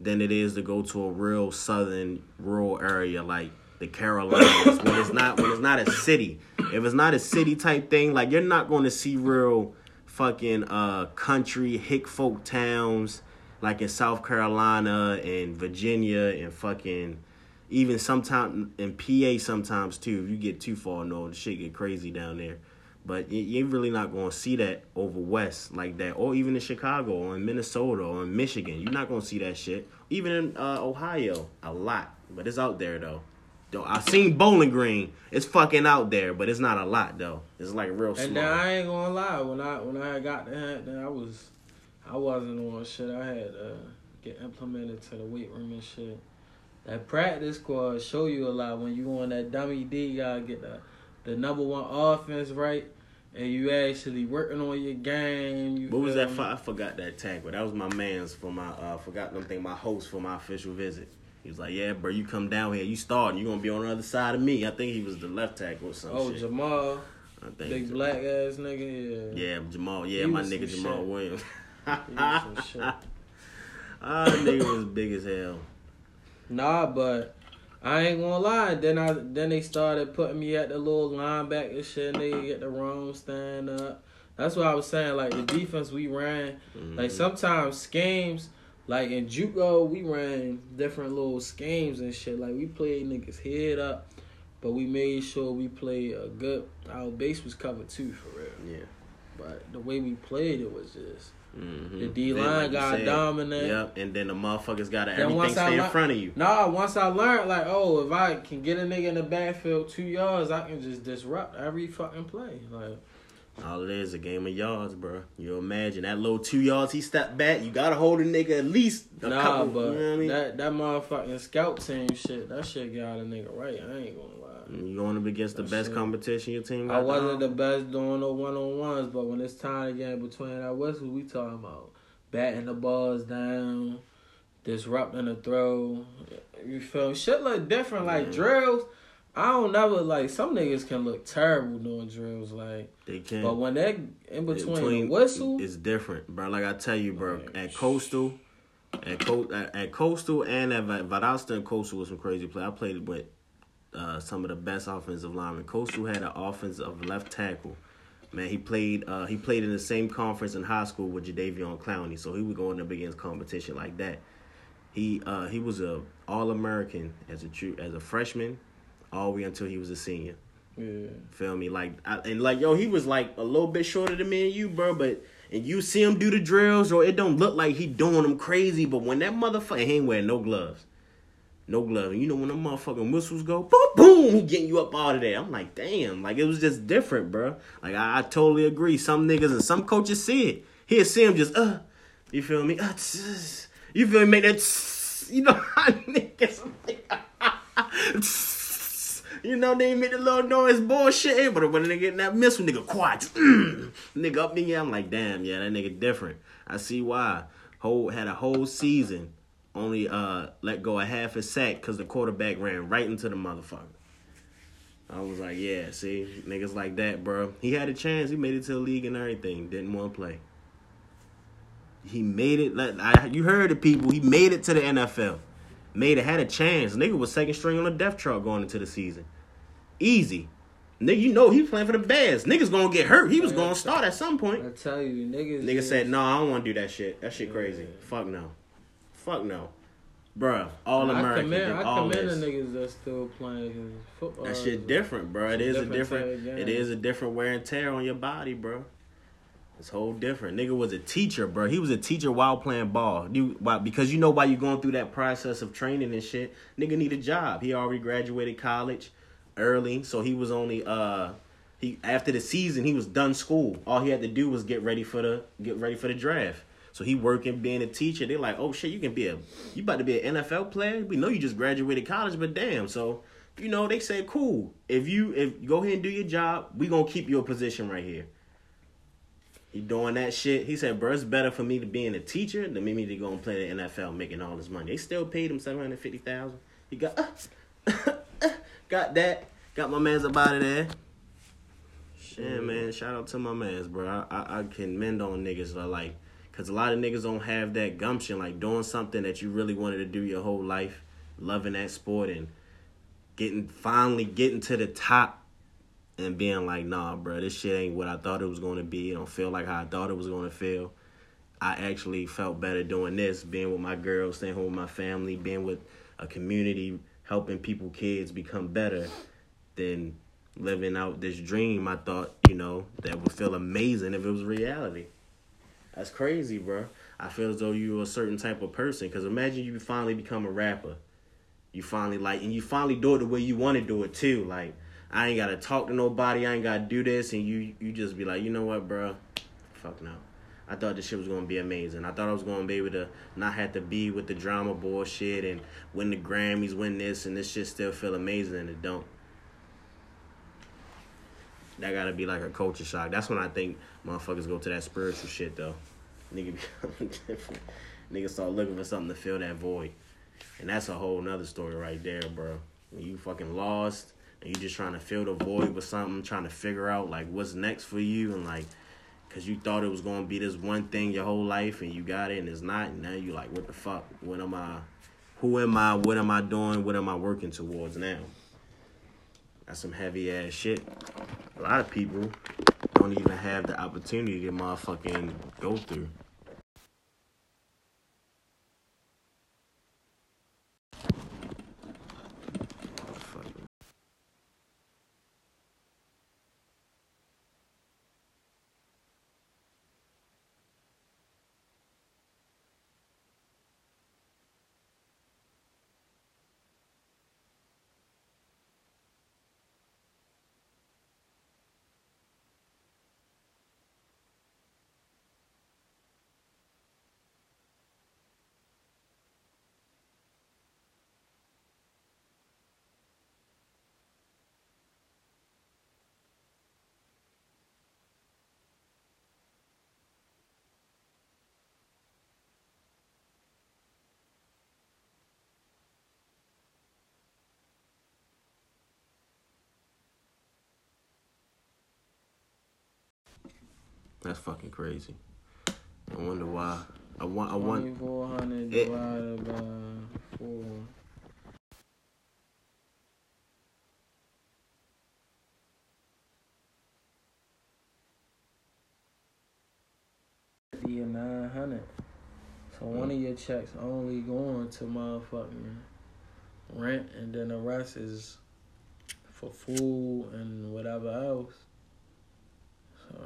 than it is to go to a real southern rural area like the Carolinas when it's not when it's not a city. If it's not a city type thing, like you're not going to see real fucking uh country hick folk towns like in South Carolina and Virginia and fucking even sometimes in PA sometimes too. If you get too far north, shit get crazy down there. But you- you're really not gonna see that over west like that, or even in Chicago or in Minnesota or in Michigan. You're not gonna see that shit. Even in uh, Ohio, a lot, but it's out there though. Though I've seen Bowling Green. It's fucking out there, but it's not a lot though. It's like real small. And then I ain't gonna lie, when I when I got Hampton, I was I wasn't on shit. I had to get implemented to the weight room and shit. That practice squad show you a lot when you on that dummy D. You gotta get the the number one offense right, and you actually working on your game. You What was that? For? I forgot that tag, but that was my man's for my. uh Forgot them thing. My host for my official visit. He was like, "Yeah, bro, you come down here, you starting, you gonna be on the other side of me." I think he was the left tackle or some Oh, shit. Jamal, I think big black ass nigga. Yeah. Yeah, Jamal. Yeah, He my nigga Jamal shit. Williams. He was some shit. Ah, nigga was big as hell. Nah, but I ain't gonna lie. Then I then they started putting me at the little linebacker shit. And they get the wrong stand up. That's what I was saying. Like the defense we ran. Mm-hmm. Like sometimes schemes. Like in JUCO, we ran different little schemes and shit. Like we played niggas head up, but we made sure we played a good. Our base was covered too, for real. Yeah. But the way we played it was just Mm-hmm. The D-line got dominant. Yep, and then the motherfuckers got everything stay in lear- front of you. Nah, once I learned, like, oh, if I can get a nigga in the backfield two yards, I can just disrupt every fucking play. Like, All it is a game of yards, bro. You imagine that little two yards he stepped back. You gotta hold a nigga at least a nah, couple. but you know I mean? that that motherfucking scout team shit, that shit got a nigga right. I ain't gonna lie. you going up against the best competition your team. I wasn't the best doing no one on ones, but when it's time to get in between that, what's what we talking about? Batting the balls down, disrupting the throw. You feel me? Shit look different. Like Yeah. drills, I don't never like some niggas can look terrible doing drills. Like, They can. but when they in between, the whistle, it's different, bro. Like I tell you, bro. Like, At Coastal, at, Co- at, at Coastal and at Va- Valdosta and Coastal was some crazy play. I played with uh, some of the best offensive linemen. Coastal had an offense of left tackle. Man, he played. Uh, he played in the same conference in high school with Jadeveon Clowney, so he was going up against competition like that. He uh, he was a All American as a true as a freshman, all the way until he was a senior. yeah. Feel me? Like I, and like yo, he was like a little bit shorter than me and you, bro. But and you see him do the drills, or it don't look like he doing them crazy. But when that motherfucker, he ain't wearing no gloves, no glove. And you know when the motherfucking whistles go, boom, boom, he getting you up out of there. I'm like, damn, like it was just different, bro. Like I, I totally agree. Some niggas and some coaches see it. He'll see him just uh, you feel me? Uh, tss. you feel me? Make that, tss. you know how niggas. You know they make the little noise bullshit, but when they get that missile, nigga quiet, nigga up here. I'm like, damn, yeah, that nigga different. I see why. Whole had a whole season, only uh let go a half a sack because the quarterback ran right into the motherfucker. I was like, yeah, see, niggas like that, bro. He had a chance. He made it to the league and everything. Didn't want to play. He made it. Like I, you heard the people. He made it to the NFL. Made it. Had a chance. Nigga was second string on the death chart going into the season. Easy. Nigga, you know he was playing for the Bears. Niggas gonna get hurt. He was gonna start at some point. I tell you, niggas. Nigga said, no, I don't want to do that shit. That shit crazy. Fuck no. Fuck no. Bruh, all I American. commend, I all commend the niggas that's still playing football. That shit different, bro. It's is a a different different. It is a different wear and tear on your body, bro. It's whole different. Nigga was a teacher, bro. He was a teacher while playing ball. You why because you know why you're going through that process of training and shit. Nigga need a job. He already graduated college early, so he was only uh he after the season he was done school. All he had to do was get ready for the get ready for the draft. So he working being a teacher. They're like, oh shit, you can be a you about to be an NFL player. We know you just graduated college, but damn, so you know they say cool. If you if go ahead and do your job, we gonna keep your position right here. He doing that shit. He said, bro, it's better for me to be in a teacher than me to go and play the NFL making all this money. They still paid him seven hundred fifty thousand. He got uh, uh, got that. Got my man's up out of there. shit. Man. Shout out to my mans, bro. I, I, I can mend on niggas like, cause a lot of niggas don't have that gumption, like doing something that you really wanted to do your whole life, loving that sport and getting finally getting to the top, and being like, nah, bro, this shit ain't what I thought it was gonna be. It don't feel like how I thought it was gonna feel. I actually felt better doing this, being with my girls, staying home with my family, being with a community, helping people, kids become better, than living out this dream. I thought, you know, that would feel amazing if it was reality. That's crazy, bro. I feel as though you're a certain type of person. Because imagine you finally become a rapper. You finally like, and you finally do it the way you want to do it too. Like, I ain't gotta talk to nobody. I ain't gotta do this, and you you just be like, you know what, bro? Fuck no. I thought this shit was gonna be amazing. I thought I was gonna be able to not have to be with the drama bullshit and win the Grammys, win this, and this shit still feel amazing, and it don't. That gotta be like a culture shock. That's when I think motherfuckers go to that spiritual shit though. Nigga different. Start looking for something to fill that void. And that's a whole nother story right there, bro. When you fucking lost and you just trying to fill the void with something, trying to figure out like what's next for you and like cause you thought it was gonna be this one thing your whole life and you got it and it's not and now you like what the fuck? What am I who am I? What am I doing? What am I working towards now? That's some heavy ass shit. A lot of people don't even have the opportunity to motherfucking go through. That's fucking crazy. I wonder why. I want. I want. 2400 It- divided by 4. Fifty or 900. So one of mm. your checks only going to motherfucking rent, and then the rest is for food and whatever else. So,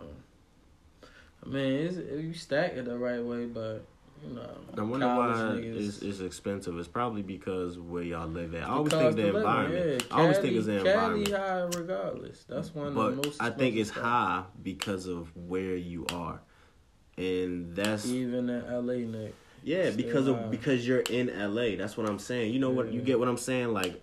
I mean, it's, if you stack it the right way, but you know, I wonder why it's, it's expensive. It's probably because where y'all live at. I always think the environment. yeah. I always Cali- think it's the Cali environment. high regardless. That's one of the most. I think it's spots. high because of where you are, and that's Even in LA, Nick. yeah because high. of because you're in LA. That's what I'm saying. You know what? You get what I'm saying? Like,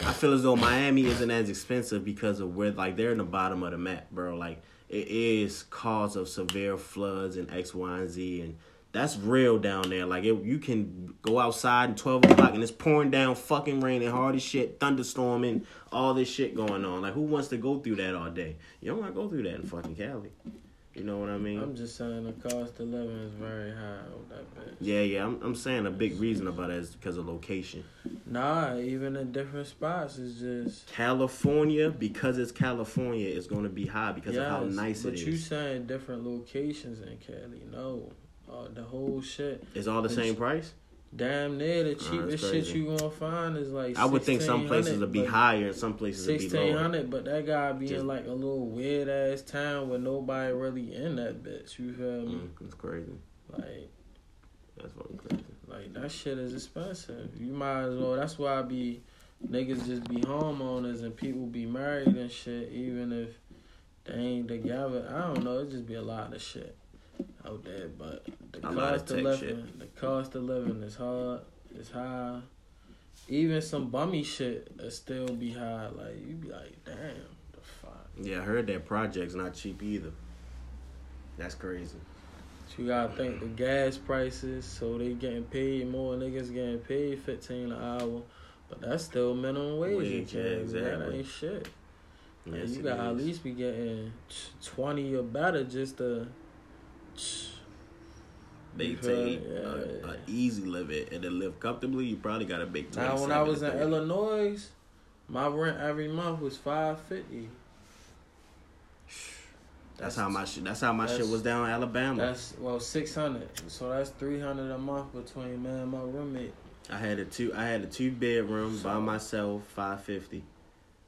I feel as though Miami isn't as expensive because of where like they're in the bottom of the map, bro. Like it is cause of severe floods and X, Y, and Z, and that's real down there. Like it, you can go outside at twelve o'clock and it's pouring down, fucking raining hard as shit, thunderstorming, all this shit going on. Like who wants to go through that all day? You don't want to go through that in fucking Cali. You know what I mean? I'm just saying the cost of living is very high with that bitch. Yeah, yeah. I'm, I'm saying a big reason about that is because of location. Nah, even in different spots is just. California, because it's California, it's going to be high because of how nice it is. but you is. saying different locations in Cali? No, uh, the whole shit. It's all the same price. Damn near the that's cheapest shit you gonna find is like. I would think some places 1600, would be higher and some places would be lower. hundred, but that guy be Just- in like a little weird ass town where nobody really in that bitch. You feel me? Mm, it's crazy. Like, That's fucking crazy. like that shit is expensive. You might as well. That's why I be niggas just be homeowners and people be married and shit, even if they ain't together. I don't know. It just be a lot of shit Oh, out there, but the cost of living, the cost of living is hard. It's high. Even some bummy shit is still be high. Like you be like, damn, the fuck. Yeah, I heard that project's not cheap either. That's crazy. You gotta think the gas prices, so they getting paid more. Niggas getting paid fifteen an hour, but that's still minimum wage. Wage, yeah, Cali. That ain't shit. Yes, you gotta at least be getting twenty or better just to. Maintain Yeah. a, a easy living and to live comfortably, you probably got to make. Now, when I was in 30. Illinois, my rent every month was five fifty. that's how my shit. That's how my shit was down in Alabama. That's well six hundred. So that's three hundred a month between me and my roommate. I had a two. I had a two bedroom by myself, five fifty,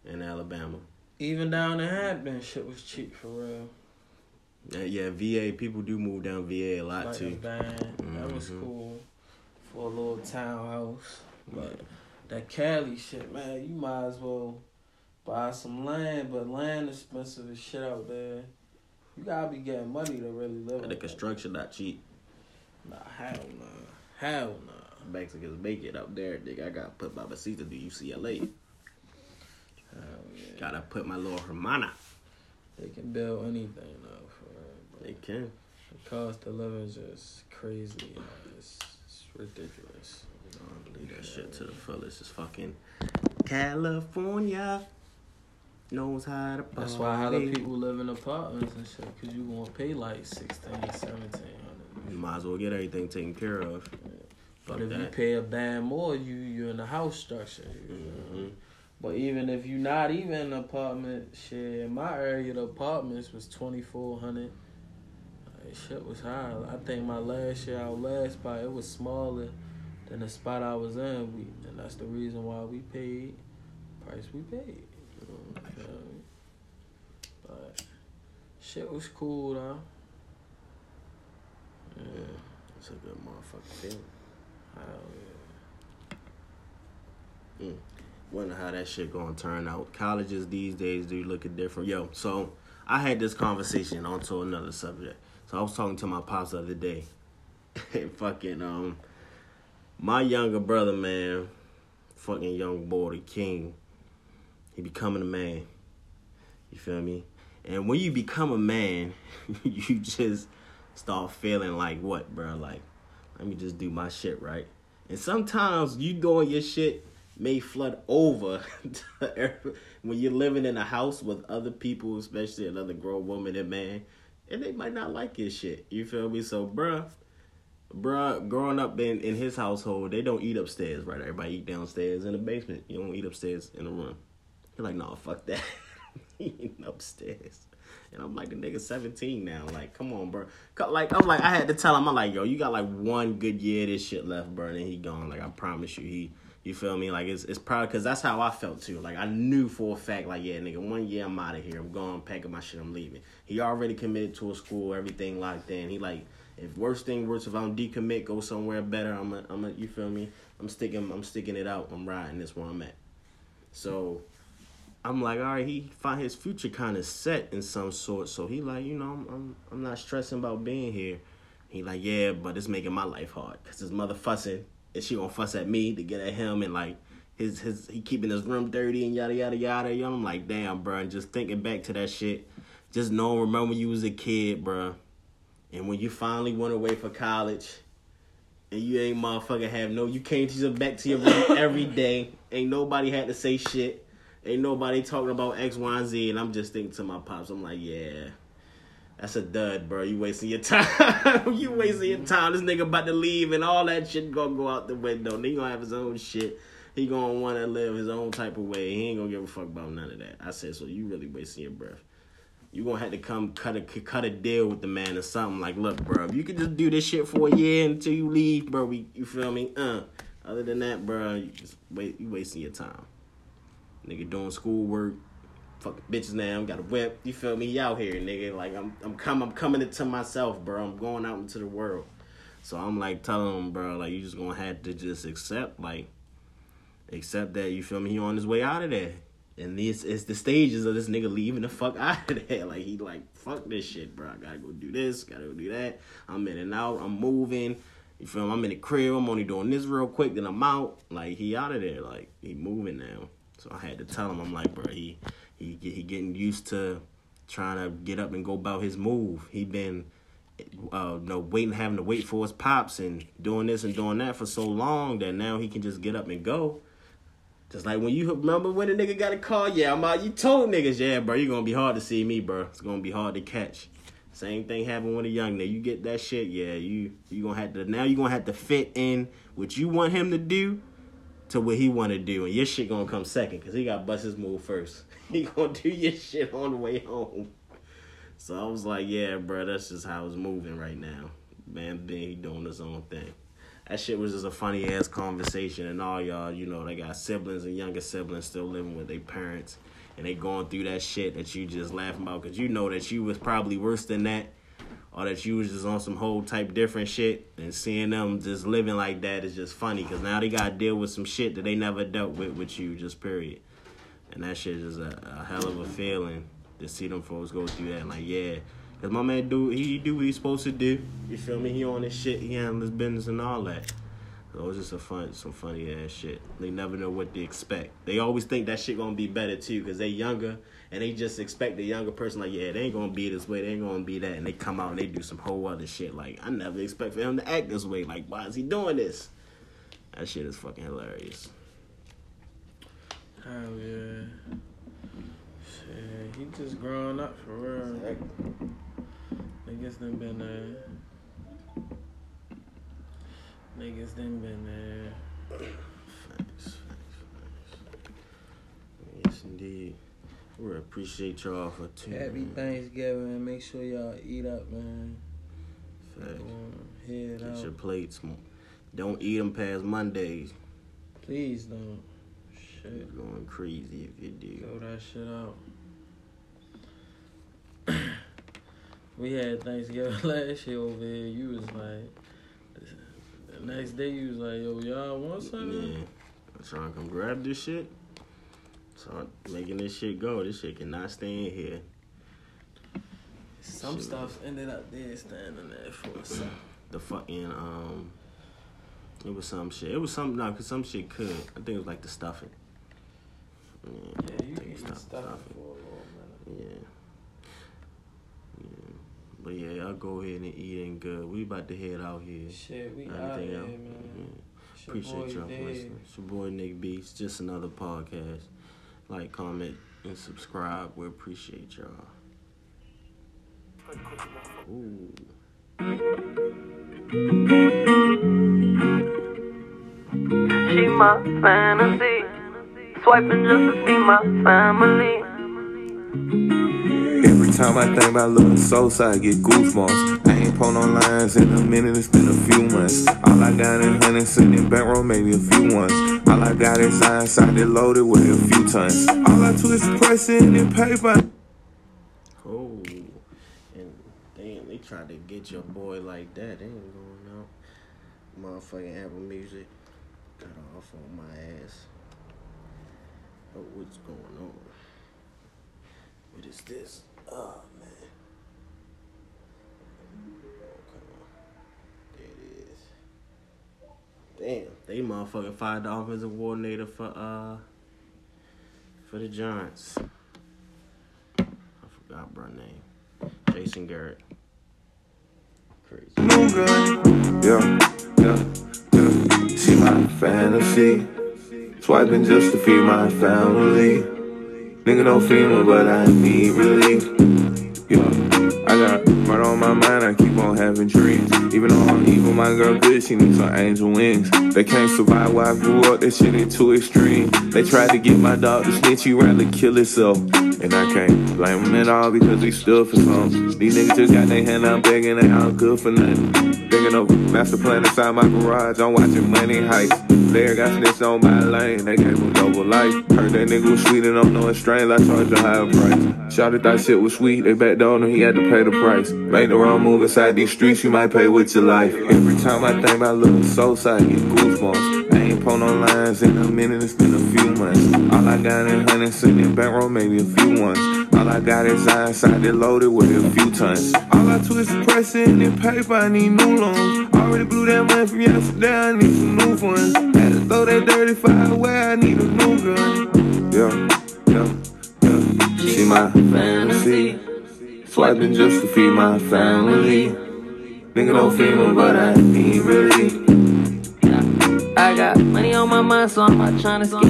in Alabama. Even down in Hampton, shit was cheap for real. Uh, yeah, VA people do move down VA a lot Like too. van. That was Mhm. cool for a little townhouse. But that Cali shit, man, you might as well buy some land, but land is expensive as shit out there. You gotta be getting money to really live. And the construction not cheap. Nah, hell nah. Hell nah. Mexicans make it up there, nigga. I gotta put my Basita to UCLA. Hell yeah. Gotta put my little Hermana. They can build anything though, for real. but They can. The cost of living is just crazy. You know, it's, it's ridiculous. I believe that shit to the fullest. It's fucking California knows how to That's why how the party. people live in apartments and shit, because you gonna pay like 16, 1700. You might as well get everything taken care of. But Fuck if you pay a band more, you you're in the house structure. you feel me? Mhm. But even if you're not even in an apartment, shit, in my area, the apartments was 2400 Shit was high. I think my last year, our last spot, it was smaller than the spot I was in. We, and that's the reason why we paid price we paid. You feel me? But shit was cool though. Yeah, It's a good motherfucking feeling. hell yeah. Mm. Wonder how that shit gonna turn out. Colleges these days do looking different. Yo, so I had this conversation onto another subject. So I was talking to my pops the other day. and fucking um my younger brother, man, fucking young boy, the king, he becoming a man. You feel me? And when you become a man, you just start feeling like what, bro? Like, let me just do my shit right. And sometimes you doing your shit may flood over when you're living in a house with other people, especially another grown woman and man, and they might not like your shit. You feel me? So, bruh, bruh, growing up in, in his household, they don't eat upstairs, right? Everybody eat downstairs in the basement. You don't eat upstairs in the room. You're like, nah, fuck that. Eating upstairs. And I'm like, the nigga 17 now. Like, come on, bro. Like, I'm like, I had to tell him, I'm like, yo, you got like one good year this shit left, bro. And he gone. Like, I promise you, he, you feel me? Like, it's, it's probably, because that's how I felt too. Like, I knew for a fact, like, yeah, nigga, one year I'm out of here. I'm going, packing my shit, I'm leaving. He already committed to a school, everything locked in. He like, if worst thing worse, if I don't decommit, go somewhere better, I'm a, I'm a, you feel me? I'm sticking, I'm sticking it out. I'm riding. That's where I'm at. So, I'm like, all right, he find his future kind of set in some sort. So he like, you know, I'm, I'm, I'm not stressing about being here. He like, yeah, but it's making my life hard because his mother fussing and she gonna fuss at me to get at him and like his his he keeping his room dirty and yada yada yada. You know, I'm like, damn, bro. And just thinking back to that shit, just knowing, remember when you was a kid, bro, and when you finally went away for college. And you ain't motherfucking have no, you came to your back to your room every day. Ain't nobody had to say shit. Ain't nobody talking about X, Y, and Z, and I'm just thinking to my pops, I'm like, yeah, that's a dud, bro. You wasting your time. you wasting your time. This nigga about to leave, and all that shit gonna go out the window. He gonna have his own shit. He gonna want to live his own type of way. He ain't gonna give a fuck about none of that. I said, so you really wasting your breath. You gonna have to come cut a cut a deal with the man or something. Like, look, bro, if you could just do this shit for a year until you leave, bro. We, you feel me? Uh. Other than that, bro, you just wait. You wasting your time. Nigga doing schoolwork, fucking bitches now. Got a whip. You feel me? He out here, nigga. Like I'm, I'm coming, I'm coming into myself, bro. I'm going out into the world. So I'm like telling him, bro, like you just gonna have to just accept, like, accept that you feel me. He on his way out of there, and this is the stages of this nigga leaving the fuck out of there. Like he like fuck this shit, bro. I gotta go do this, gotta go do that. I'm in and out. I'm moving. You feel me? I'm in the crib. I'm only doing this real quick, then I'm out. Like he out of there. Like he moving now. So I had to tell him. I'm like, bro, he he he getting used to trying to get up and go about his move. He been uh no waiting having to wait for his pops and doing this and doing that for so long that now he can just get up and go. Just like when you remember when a nigga got a call, yeah, I'm out. You told niggas, yeah, bro, you gonna be hard to see me, bro. It's gonna be hard to catch. Same thing happened with a young nigga. You get that shit, yeah, you you gonna have to now you gonna have to fit in what you want him to do to what he want to do, and your shit gonna come second because he got bust his move first. he gonna do your shit on the way home. So I was like, yeah, bro, that's just how it's moving right now. Man, he doing his own thing. That shit was just a funny ass conversation, and all y'all, you know, they got siblings and younger siblings still living with their parents, and they going through that shit that you just laughing about because you know that you was probably worse than that, or that you was just on some whole type different shit, and seeing them just living like that is just funny because now they got to deal with some shit that they never dealt with with you, just period. And that shit is a, a hell of a feeling to see them folks go through that. Like, yeah, cause my man do he do what he's supposed to do. You feel me? He on his shit. He handle his business and all that. So it was just a fun, some funny ass shit. They never know what to expect. They always think that shit gonna be better too, cause they younger and they just expect the younger person like, yeah, they ain't gonna be this way, they ain't gonna be that, and they come out and they do some whole other shit. Like I never expect for him to act this way. Like why is he doing this? That shit is fucking hilarious. Hell yeah. Shit, he just growing up for real. Niggas done been there. Niggas done been there. Thanks, thanks, thanks. Yes, indeed. We appreciate y'all for tuning Happy in. Thanksgiving. Make sure y'all eat up, man. Facts. Um, Get your plates. Don't eat them past Mondays. Please don't. Shit. You're going crazy if you do. Throw that shit out. we had Thanksgiving last year over here. You was like, the next day you was like, yo, y'all want something? Yeah. I'm trying to come grab this shit. Start making this shit go. This shit cannot stay in here. Some Shit. stuff ended up there standing there for a second. The fucking um, it was some shit. It was some no, cause some shit could. I think it was like the stuffing. Yeah, Yeah, you can it's eat stuff- stuff stuffing. for a little minute. Yeah. Yeah. But yeah, y'all go ahead and eat and good. We about to head out here. Shit, we Everything out here, else. man. Yeah. Appreciate y'all for listening. It's your boy Nick B. It's just another podcast. Like, comment, and subscribe. We appreciate y'all. Ooh. She my fantasy. Swiping just to see my family. Time I think about looking so I get goosebumps. I ain't pulled no lines in a minute, it's been a few months. All I got in honey sitting in bankroll, maybe a few ones. All I got is I inside it loaded with a few tons. All I do is press in and paper. Oh. And damn, they tried to get your boy like that. They ain't going out. Motherfucking Apple Music. Got off on my ass. Oh, what's going on? What is this? Oh, man. Oh. There it is. Damn, they motherfucking fired the offensive coordinator for uh for the Giants. I forgot bro name. Jason Garrett. Crazy. Gun. Yeah, yeah, yeah. She my fantasy. Swiping just to feed my family. Nigga don't feel but I need relief. Yeah, I got murder on my mind, I keep on having dreams. Even though I'm evil, my girl good, she needs some angel wings. They can't survive where I grew up, that shit is too extreme. They tried to get my dog to snitch, he rather kill himself. And I can't blame him at all because he stood for something. These niggas just got their hand out begging, they all good for nothing. Thinking of master plan inside my garage, I'm watching money heist. Blair got snitched on my lane, they gave him double life. Heard that nigga was sweet and I'm knowing strange, I charged a higher price. Shouted that shit was sweet, they backed on him, he had to pay the price. Make the wrong move inside these streets, you might pay with your life. Every time I think about looking so side, get goosebumps. Ain't pulled no lines in a minute, it's been a few months. All I got is honey sitting in bankroll, maybe a few ones. All I got is inside it loaded with a few tons. All I do is pressing and paper, I need new loans. Already blew that money from yesterday, I need some new ones. Had to throw that dirty fire away, I need a new gun. Yeah, yeah, yeah. See my fantasy. Swiping just to feed my family. Nigga don't but I need relief. I got money on my mind. so I'm not trying to skip.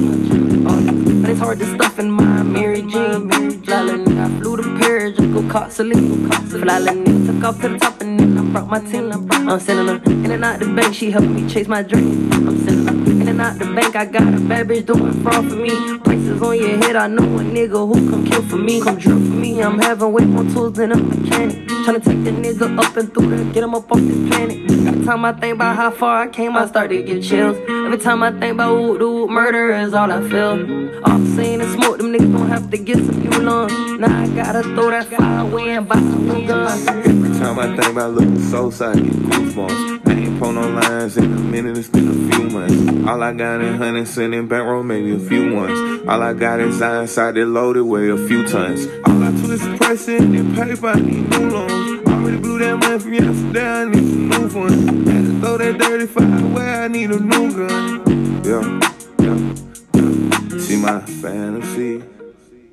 But it's hard to stuff in my Mary Jean. Fly I flew to Paris, just go caught Celine. Fly nigga, took off to the top and then I brought my team. I'm sending her in and out the bank, she helping me chase my dream. I'm sending and out the bank, I got a bad bitch doing fraud for me. Prices on your head, I know a nigga who come kill for me. Come drill for me, I'm having way more tools than a mechanic. Tryna take the nigga up and through there, get him up off this planet. Every time I think about how far I came, I start to get chills. Every time I think about who do murder is all I feel. All I'm saying is smoke, them niggas gon' have to get some new lungs. Now I gotta throw that fire away and buy some new guns. Every time I think about looking so I get goosebumps. I ain't pull no lines in a minute, it's been a few months. All I got in hundred cent in bankroll, maybe a few ones. All I got is inside that loaded, weigh a few tons. All I do is pressing and paper, I need new loans. Already blew that money from yesterday, I need some new ones. Had to throw that 35 away, I need a new gun. Yeah, yeah, yeah. See my fantasy.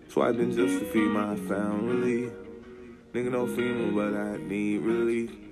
Swiping just to feed my family. Nigga, no FEMA, but I need relief.